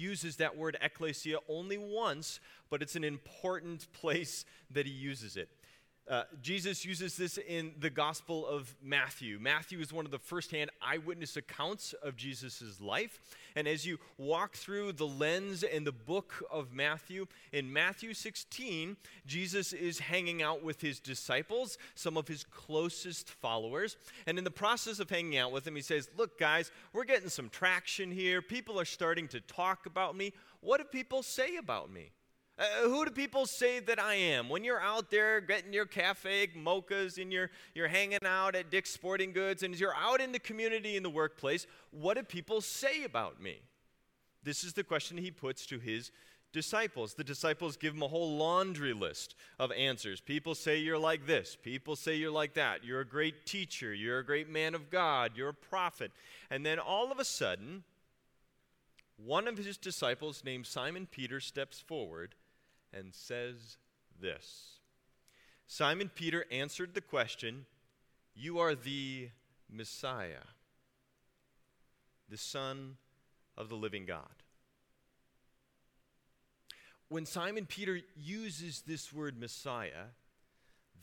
uses that word ecclesia only once, but it's an important place that he uses it. Uh, Jesus uses this in the Gospel of Matthew. Matthew is one of the firsthand eyewitness accounts of Jesus' life. And as you walk through the lens in the book of Matthew, in Matthew 16, Jesus is hanging out with his disciples, some of his closest followers. And in the process of hanging out with them, he says, Look, guys, we're getting some traction here. People are starting to talk about me. What do people say about me? Uh, who do people say that I am? When you're out there getting your cafe mochas and you're, you're hanging out at Dick's Sporting Goods and you're out in the community in the workplace, what do people say about me? This is the question he puts to his disciples. The disciples give him a whole laundry list of answers. People say you're like this. People say you're like that. You're a great teacher. You're a great man of God. You're a prophet. And then all of a sudden, one of his disciples, named Simon Peter, steps forward and says this Simon Peter answered the question, You are the Messiah, the Son of the living God. When Simon Peter uses this word Messiah,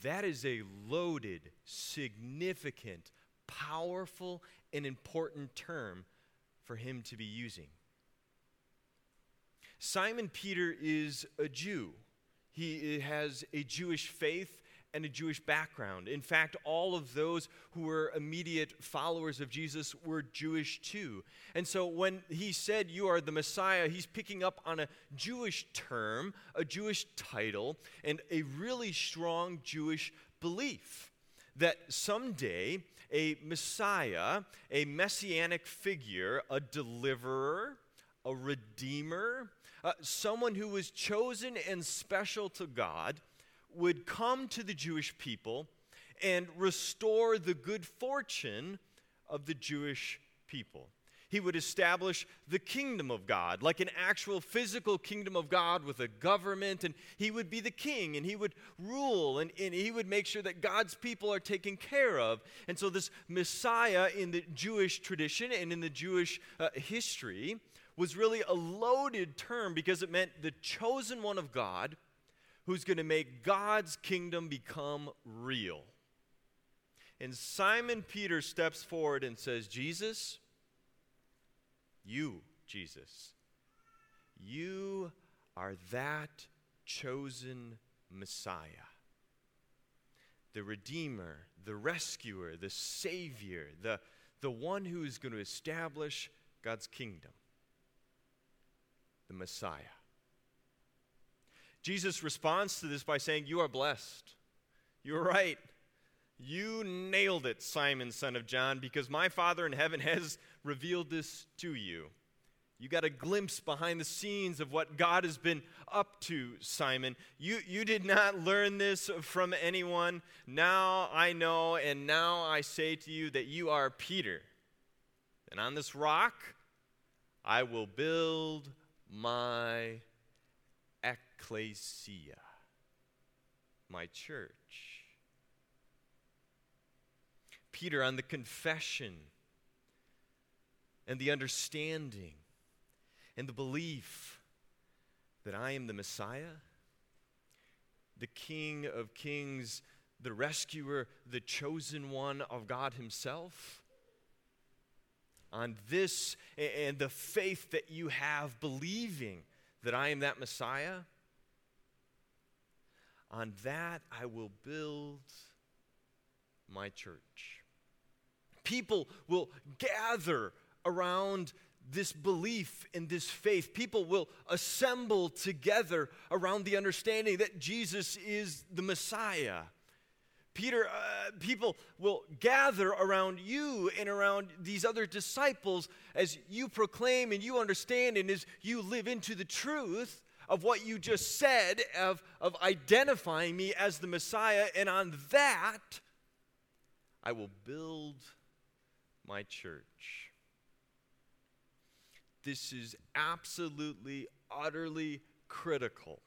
that is a loaded, significant, powerful, and important term for him to be using. Simon Peter is a Jew. He eh, has a Jewish faith and a Jewish background. In fact, all of those who were immediate followers of Jesus were Jewish too. And so when he said, You are the Messiah, he's picking up on a Jewish term, a Jewish title, and a really strong Jewish belief that someday a Messiah, a messianic figure, a deliverer, a redeemer, uh, someone who was chosen and special to God, would come to the Jewish people and restore the good fortune of the Jewish people. He would establish the kingdom of God, like an actual physical kingdom of God with a government, and he would be the king, and he would rule, and, and he would make sure that God's people are taken care of. And so, this Messiah in the Jewish tradition and in the Jewish uh, history was really a loaded term because it meant the chosen one of God who's going to make God's kingdom become real. And Simon Peter steps forward and says, Jesus, you, Jesus, you are that chosen Messiah, the Redeemer, the Rescuer, the Savior, the, the one who is going to establish God's kingdom the Messiah. Jesus responds to this by saying, You are blessed. You're right. You nailed it, Simon, son of John, because my Father in heaven has revealed this to you. You got a glimpse behind the scenes of what God has been up to, Simon. You, you did not learn this from anyone. Now I know, and now I say to you that you are Peter. And on this rock I will build my ecclesia, my church. Peter, on the confession and the understanding and the belief that I am the Messiah, the King of kings, the rescuer, the chosen one of God Himself on this and the faith that you have believing that I am that Messiah, on that I will build my church. People will gather around this belief and this faith. People will assemble together around the understanding that Jesus is the Messiah. Peter, uh, people will gather around you and around these other disciples as you proclaim and you understand and as you live into the truth of what you just said, of, of identifying me as the Messiah. And on that, I will build my church. This is absolutely, utterly critical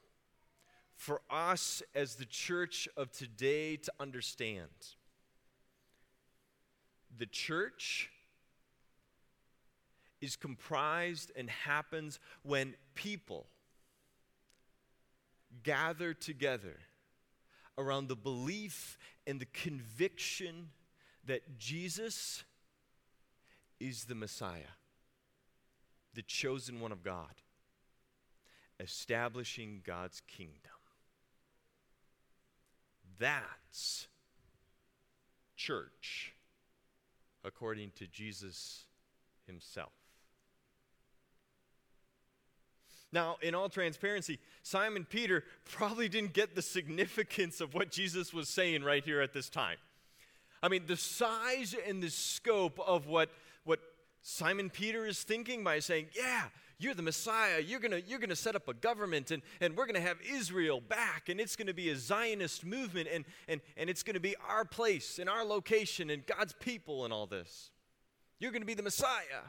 for us as the church of today to understand. The church is comprised and happens when people gather together around the belief and the conviction that Jesus is the Messiah, the chosen one of God, establishing God's kingdom. That's church, according to Jesus himself. Now, in all transparency, Simon Peter probably didn't get the significance of what Jesus was saying right here at this time. I mean, the size and the scope of what, what Simon Peter is thinking by saying, Yeah, you're the Messiah. You're going you're gonna set up a government, and, and we're going to have Israel back, and it's going to be a Zionist movement, and, and, and it's going to be our place and our location and God's people and all this. You're going to be the Messiah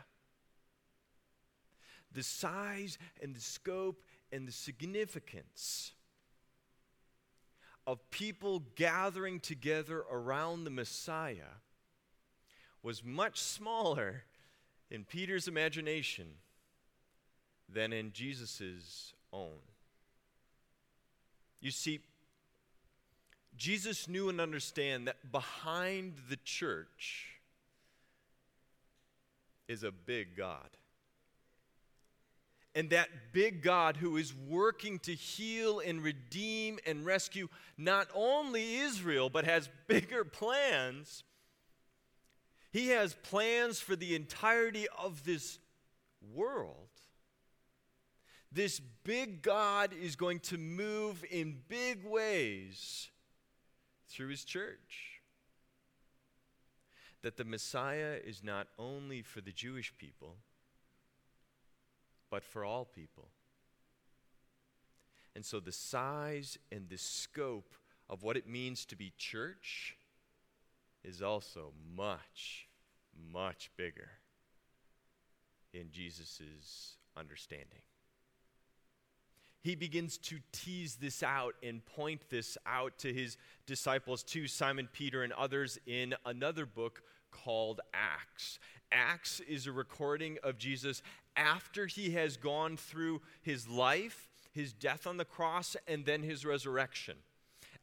the size and the scope and the significance of people gathering together around the Messiah was much smaller in Peter's imagination than in Jesus' own. You see, Jesus knew and understand that behind the church is a big God. And that big God who is working to heal and redeem and rescue not only Israel, but has bigger plans. He has plans for the entirety of this world. This big God is going to move in big ways through his church. That the Messiah is not only for the Jewish people but for all people. And so the size and the scope of what it means to be church is also much, much bigger in Jesus' understanding. He begins to tease this out and point this out to his disciples, to Simon Peter and others, in another book called Acts. Acts is a recording of Jesus after he has gone through his life, his death on the cross, and then his resurrection.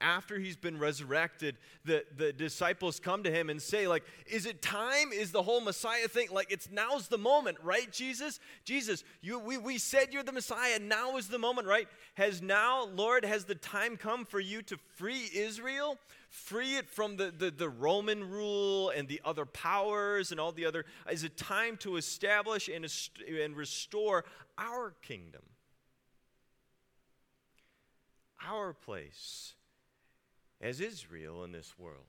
After he's been resurrected, the, the disciples come to him and say, like, is it time? Is the whole Messiah thing, like, it's now's the moment, right, Jesus? Jesus, you, we, we said you're the Messiah. Now is the moment, right? Has now, Lord, has the time come for you to free Israel? free it from the, the, the, Roman rule and the other powers and all the other. Is it time to establish and, and restore our kingdom? Our place as Israel in this world.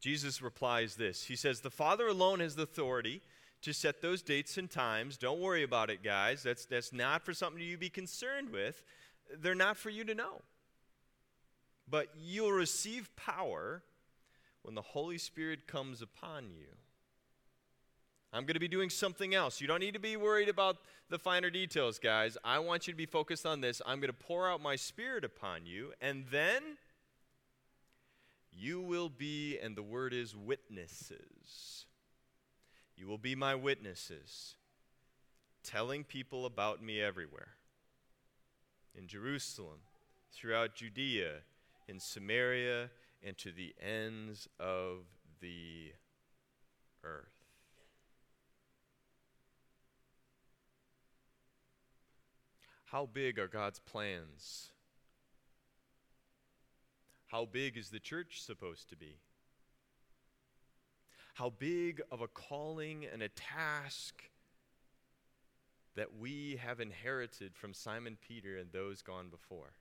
Jesus replies this He says, The Father alone has the authority to set those dates and times. Don't worry about it, guys. That's, that's not for something you be concerned with. They're not for you to know. But you'll receive power when the Holy Spirit comes upon you. I'm going to be doing something else. You don't need to be worried about the finer details, guys. I want you to be focused on this. I'm going to pour out my spirit upon you, and then you will be, and the word is witnesses. You will be my witnesses, telling people about me everywhere in Jerusalem, throughout Judea, in Samaria, and to the ends of the earth. How big are God's plans? How big is the church supposed to be? How big of a calling and a task that we have inherited from Simon Peter and those gone before?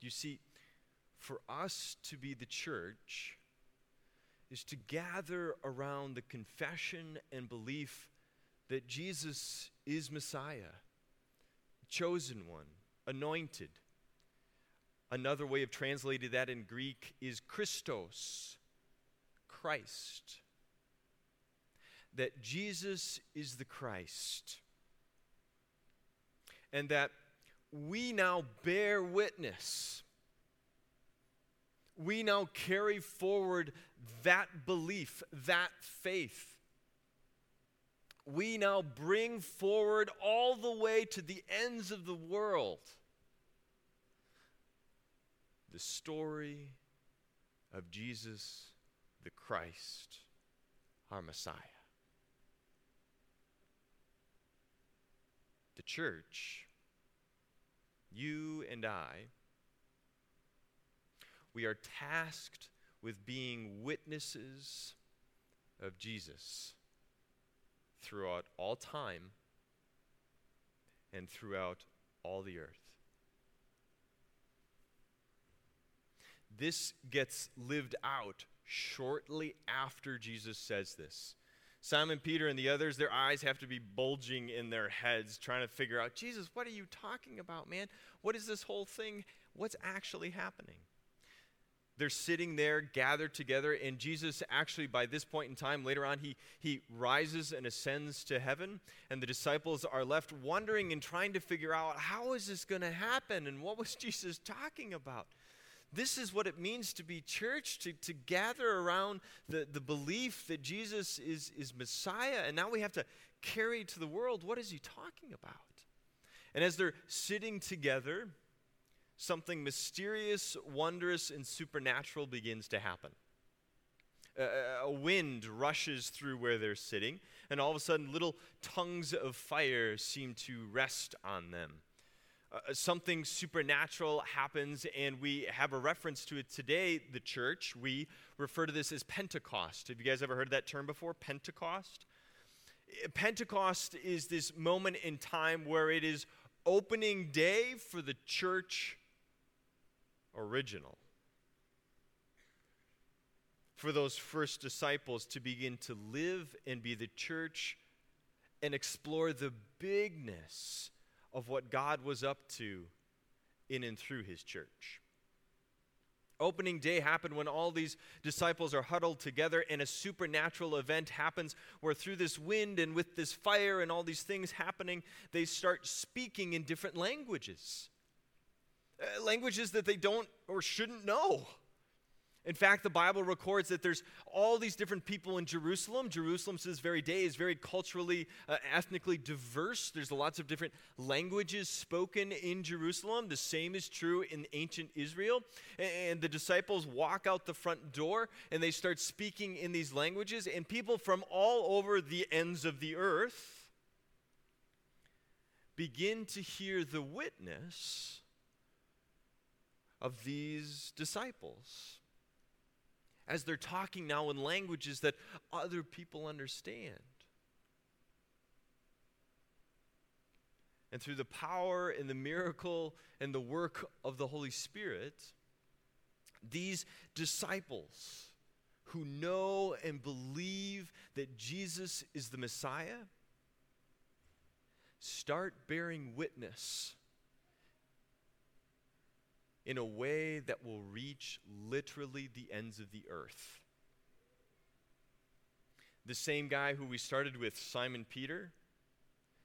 You see, for us to be the church is to gather around the confession and belief that Jesus is Messiah, chosen one, anointed. Another way of translating that in Greek is Christos, Christ. That Jesus is the Christ. And that we now bear witness. We now carry forward that belief, that faith, we now bring forward all the way to the ends of the world the story of Jesus the Christ, our Messiah. The church, you and I, we are tasked with being witnesses of Jesus throughout all time and throughout all the earth. This gets lived out shortly after Jesus says this. Simon Peter and the others, their eyes have to be bulging in their heads, trying to figure out, Jesus, what are you talking about, man? What is this whole thing? What's actually happening? They're sitting there gathered together, and Jesus actually, by this point in time, later on, he, he rises and ascends to heaven, and the disciples are left wondering and trying to figure out how is this going to happen, and what was Jesus talking about? This is what it means to be church, to, to gather around the, the belief that Jesus is, is Messiah, and now we have to carry to the world what is he talking about? And as they're sitting together, something mysterious, wondrous, and supernatural begins to happen. a wind rushes through where they're sitting, and all of a sudden, little tongues of fire seem to rest on them. Uh, something supernatural happens, and we have a reference to it today, the church. We refer to this as Pentecost. Have you guys ever heard that term before? Pentecost? Pentecost is this moment in time where it is opening day for the church original. For those first disciples to begin to live and be the church and explore the bigness of what God was up to in and through his church. Opening day happened when all these disciples are huddled together, and a supernatural event happens where, through this wind and with this fire and all these things happening, they start speaking in different languages. Uh, languages that they don't or shouldn't know. In fact, the Bible records that there's all these different people in Jerusalem. Jerusalem to this very day is very culturally, uh, ethnically diverse. There's lots of different languages spoken in Jerusalem. The same is true in ancient Israel. And the disciples walk out the front door and they start speaking in these languages, and people from all over the ends of the earth begin to hear the witness of these disciples as they're talking now in languages that other people understand. And through the power and the miracle and the work of the Holy Spirit, these disciples who know and believe that Jesus is the Messiah start bearing witness in a way that will reach literally the ends of the earth. The same guy who we started with, Simon Peter,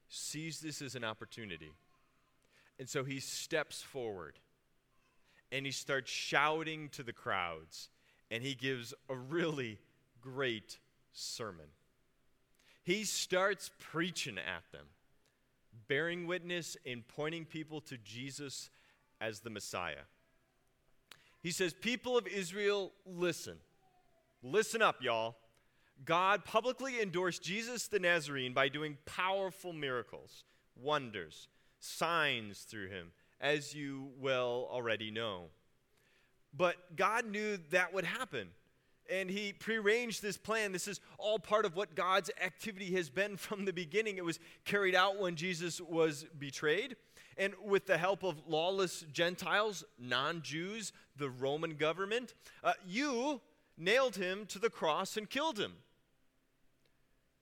sees this as an opportunity. And so he steps forward and he starts shouting to the crowds and he gives a really great sermon. He starts preaching at them, bearing witness and pointing people to Jesus as the Messiah. He says, People of Israel, listen. Listen up, y'all. God publicly endorsed Jesus the Nazarene by doing powerful miracles, wonders, signs through him, as you well already know. But God knew that would happen. And he prearranged this plan. This is all part of what God's activity has been from the beginning. It was carried out when Jesus was betrayed and with the help of lawless Gentiles, non Jews, the Roman government, uh, you nailed him to the cross and killed him.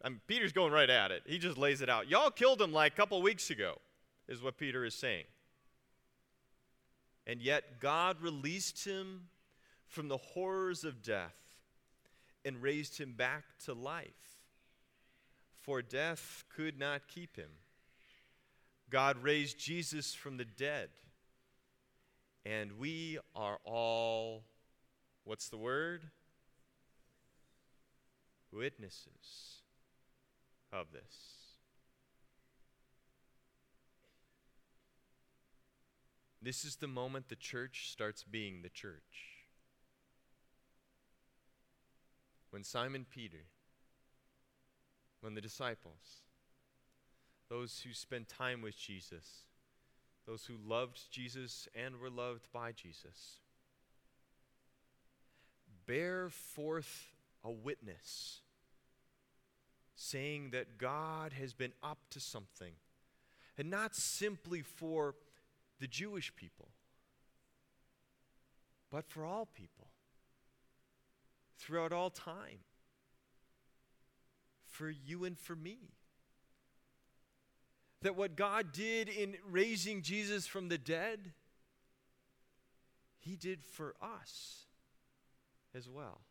I mean, Peter's going right at it. He just lays it out. Y'all killed him like a couple weeks ago, is what Peter is saying. And yet, God released him from the horrors of death and raised him back to life. For death could not keep him. God raised Jesus from the dead. And we are all, what's the word? witnesses of this. This is the moment the church starts being the church. When Simon Peter, when the disciples, those who spent time with Jesus, those who loved Jesus and were loved by Jesus, bear forth a witness saying that God has been up to something, and not simply for the Jewish people, but for all people throughout all time, for you and for me. That what God did in raising Jesus from the dead, He did for us as well.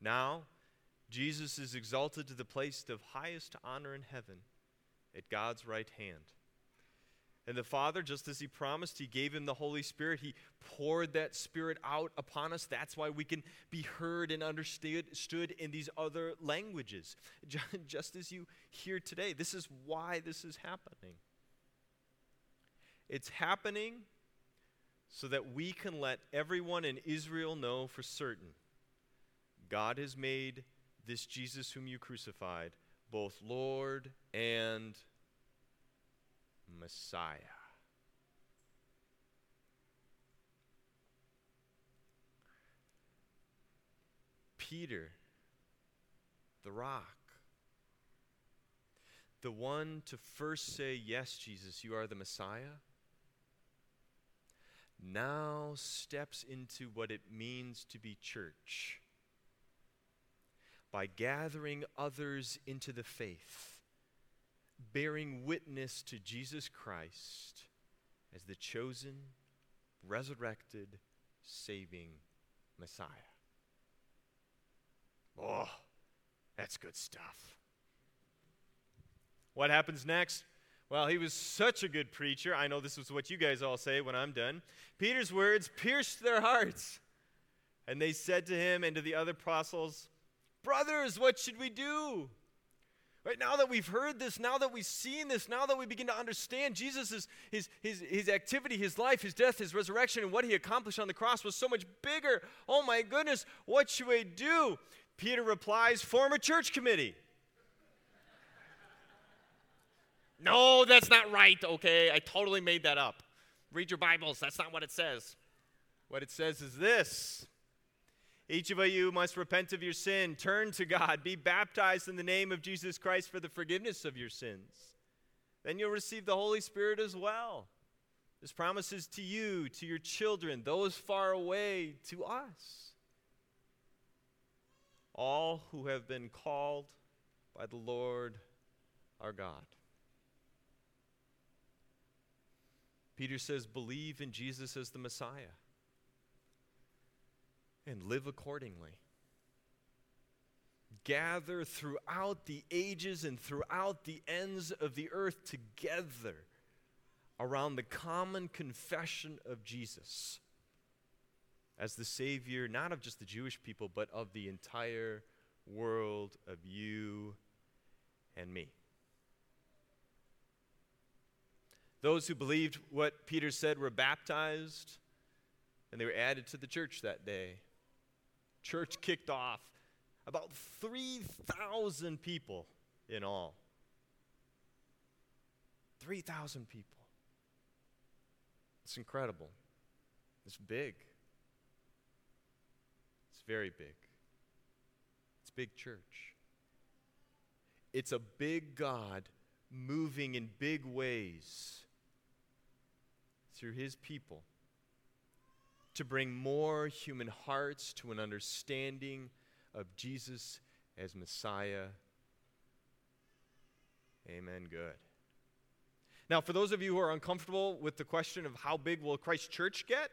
Now, Jesus is exalted to the place of highest honor in heaven at God's right hand. And the Father, just as He promised, He gave Him the Holy Spirit. He poured that Spirit out upon us. That's why we can be heard and understood in these other languages, just as you hear today. This is why this is happening. It's happening so that we can let everyone in Israel know for certain God has made this Jesus whom you crucified both Lord and Messiah. Peter, the rock, the one to first say, Yes, Jesus, you are the Messiah, now steps into what it means to be church by gathering others into the faith bearing witness to Jesus Christ as the chosen, resurrected, saving Messiah. Oh, that's good stuff. What happens next? Well, he was such a good preacher. I know this is what you guys all say when I'm done. Peter's words pierced their hearts. And they said to him and to the other apostles, Brothers, what should we do? Right now that we've heard this, now that we've seen this, now that we begin to understand Jesus' his, his, his activity, his life, his death, his resurrection, and what he accomplished on the cross was so much bigger. Oh my goodness, what should we do? Peter replies, Form a church committee. no, that's not right, okay? I totally made that up. Read your Bibles, that's not what it says. What it says is this each of you must repent of your sin, turn to God, be baptized in the name of Jesus Christ for the forgiveness of your sins. Then you'll receive the Holy Spirit as well. This promises to you, to your children, those far away, to us. All who have been called by the Lord our God. Peter says, believe in Jesus as the Messiah and live accordingly. Gather throughout the ages and throughout the ends of the earth together around the common confession of Jesus as the Savior, not of just the Jewish people, but of the entire world, of you and me. Those who believed what Peter said were baptized, and they were added to the church that day church kicked off. About 3,000 people in all. 3,000 people. It's incredible. It's big. It's very big. It's big church. It's a big God moving in big ways through his people to bring more human hearts to an understanding of Jesus as Messiah. Amen. Good. Now, for those of you who are uncomfortable with the question of how big will Christ Church get,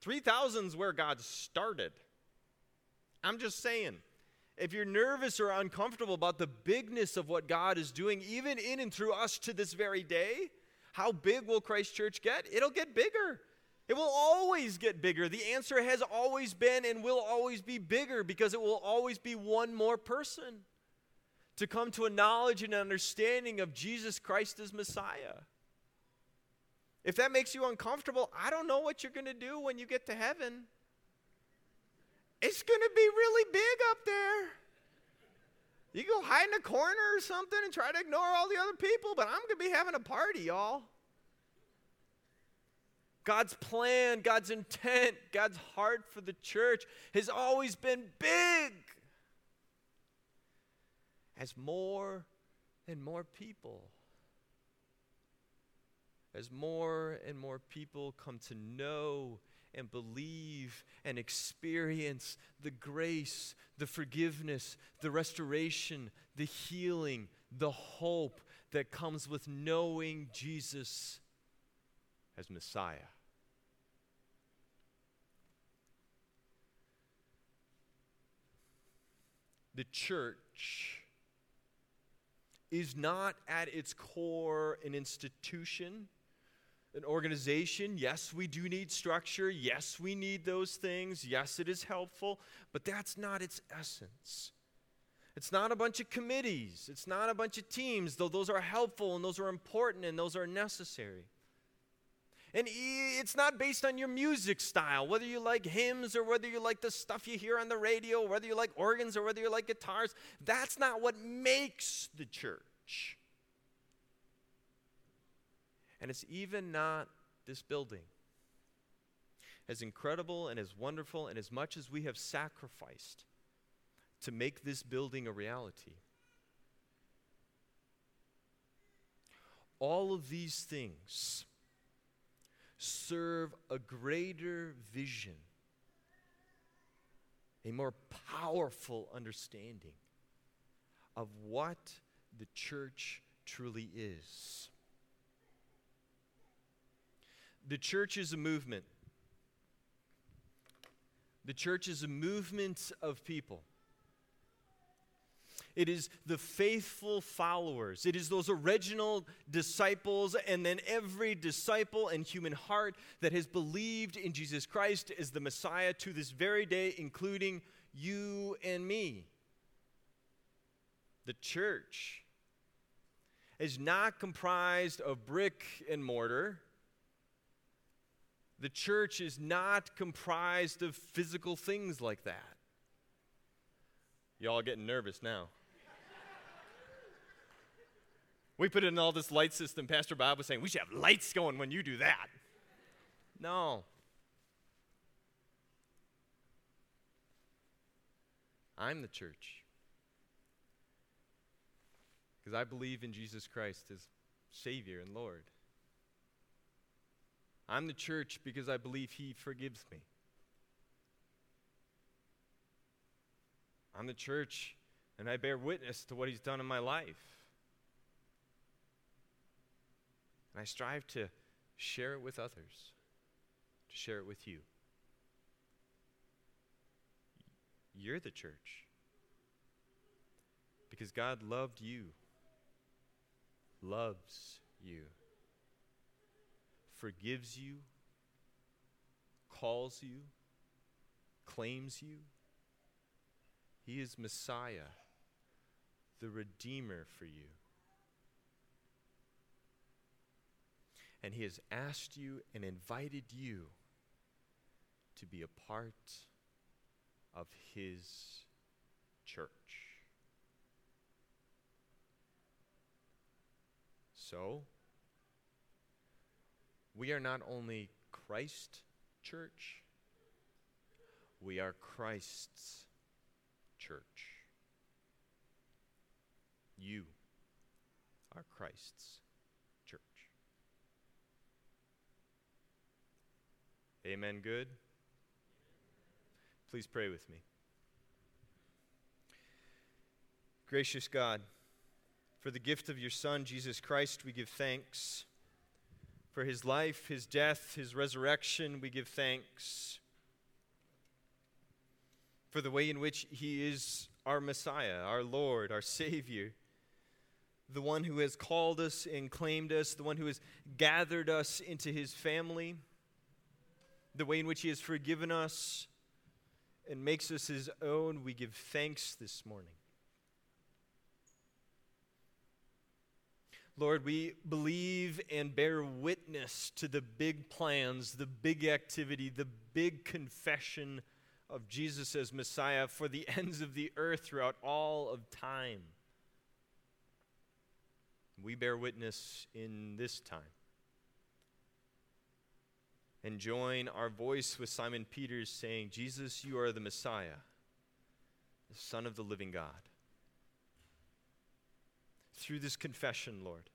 3,000 is where God started. I'm just saying. If you're nervous or uncomfortable about the bigness of what God is doing, even in and through us to this very day, how big will Christ Church get? It'll get bigger. It will always get bigger. The answer has always been and will always be bigger because it will always be one more person to come to a knowledge and understanding of Jesus Christ as Messiah. If that makes you uncomfortable, I don't know what you're going to do when you get to heaven. It's going to be really big up there. You go hide in a corner or something and try to ignore all the other people, but I'm going to be having a party, y'all. God's plan, God's intent, God's heart for the church has always been big. As more and more people, as more and more people come to know and believe and experience the grace, the forgiveness, the restoration, the healing, the hope that comes with knowing Jesus as Messiah. The church is not at its core an institution, an organization. Yes, we do need structure. Yes, we need those things. Yes, it is helpful, but that's not its essence. It's not a bunch of committees. It's not a bunch of teams, though those are helpful and those are important and those are necessary. And it's not based on your music style, whether you like hymns or whether you like the stuff you hear on the radio, whether you like organs or whether you like guitars. That's not what makes the church. And it's even not this building. As incredible and as wonderful and as much as we have sacrificed to make this building a reality, all of these things serve a greater vision, a more powerful understanding of what the church truly is. The church is a movement. The church is a movement of people. It is the faithful followers. It is those original disciples, and then every disciple and human heart that has believed in Jesus Christ as the Messiah to this very day, including you and me. The church is not comprised of brick and mortar. The church is not comprised of physical things like that. Y'all getting nervous now. We put in all this light system. Pastor Bob was saying, we should have lights going when you do that. No. I'm the church. Because I believe in Jesus Christ as Savior and Lord. I'm the church because I believe He forgives me. I'm the church and I bear witness to what He's done in my life. And I strive to share it with others, to share it with you. You're the church. Because God loved you, loves you, forgives you, calls you, claims you. He is Messiah, the Redeemer for you. And He has asked you and invited you to be a part of His church. So, we are not only Christ church, we are Christ's church. You are Christ's church. Amen. Good? Please pray with me. Gracious God, for the gift of your Son, Jesus Christ, we give thanks. For his life, his death, his resurrection, we give thanks. For the way in which he is our Messiah, our Lord, our Savior, the one who has called us and claimed us, the one who has gathered us into his family the way in which He has forgiven us and makes us His own, we give thanks this morning. Lord, we believe and bear witness to the big plans, the big activity, the big confession of Jesus as Messiah for the ends of the earth throughout all of time. We bear witness in this time. And join our voice with Simon Peter's saying, Jesus, you are the Messiah, the Son of the living God. Through this confession, Lord,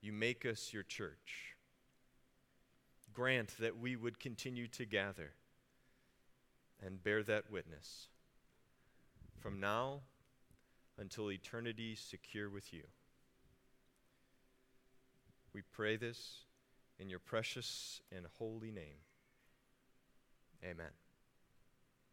you make us your church. Grant that we would continue to gather and bear that witness from now until eternity secure with you. We pray this in your precious and holy name. Amen.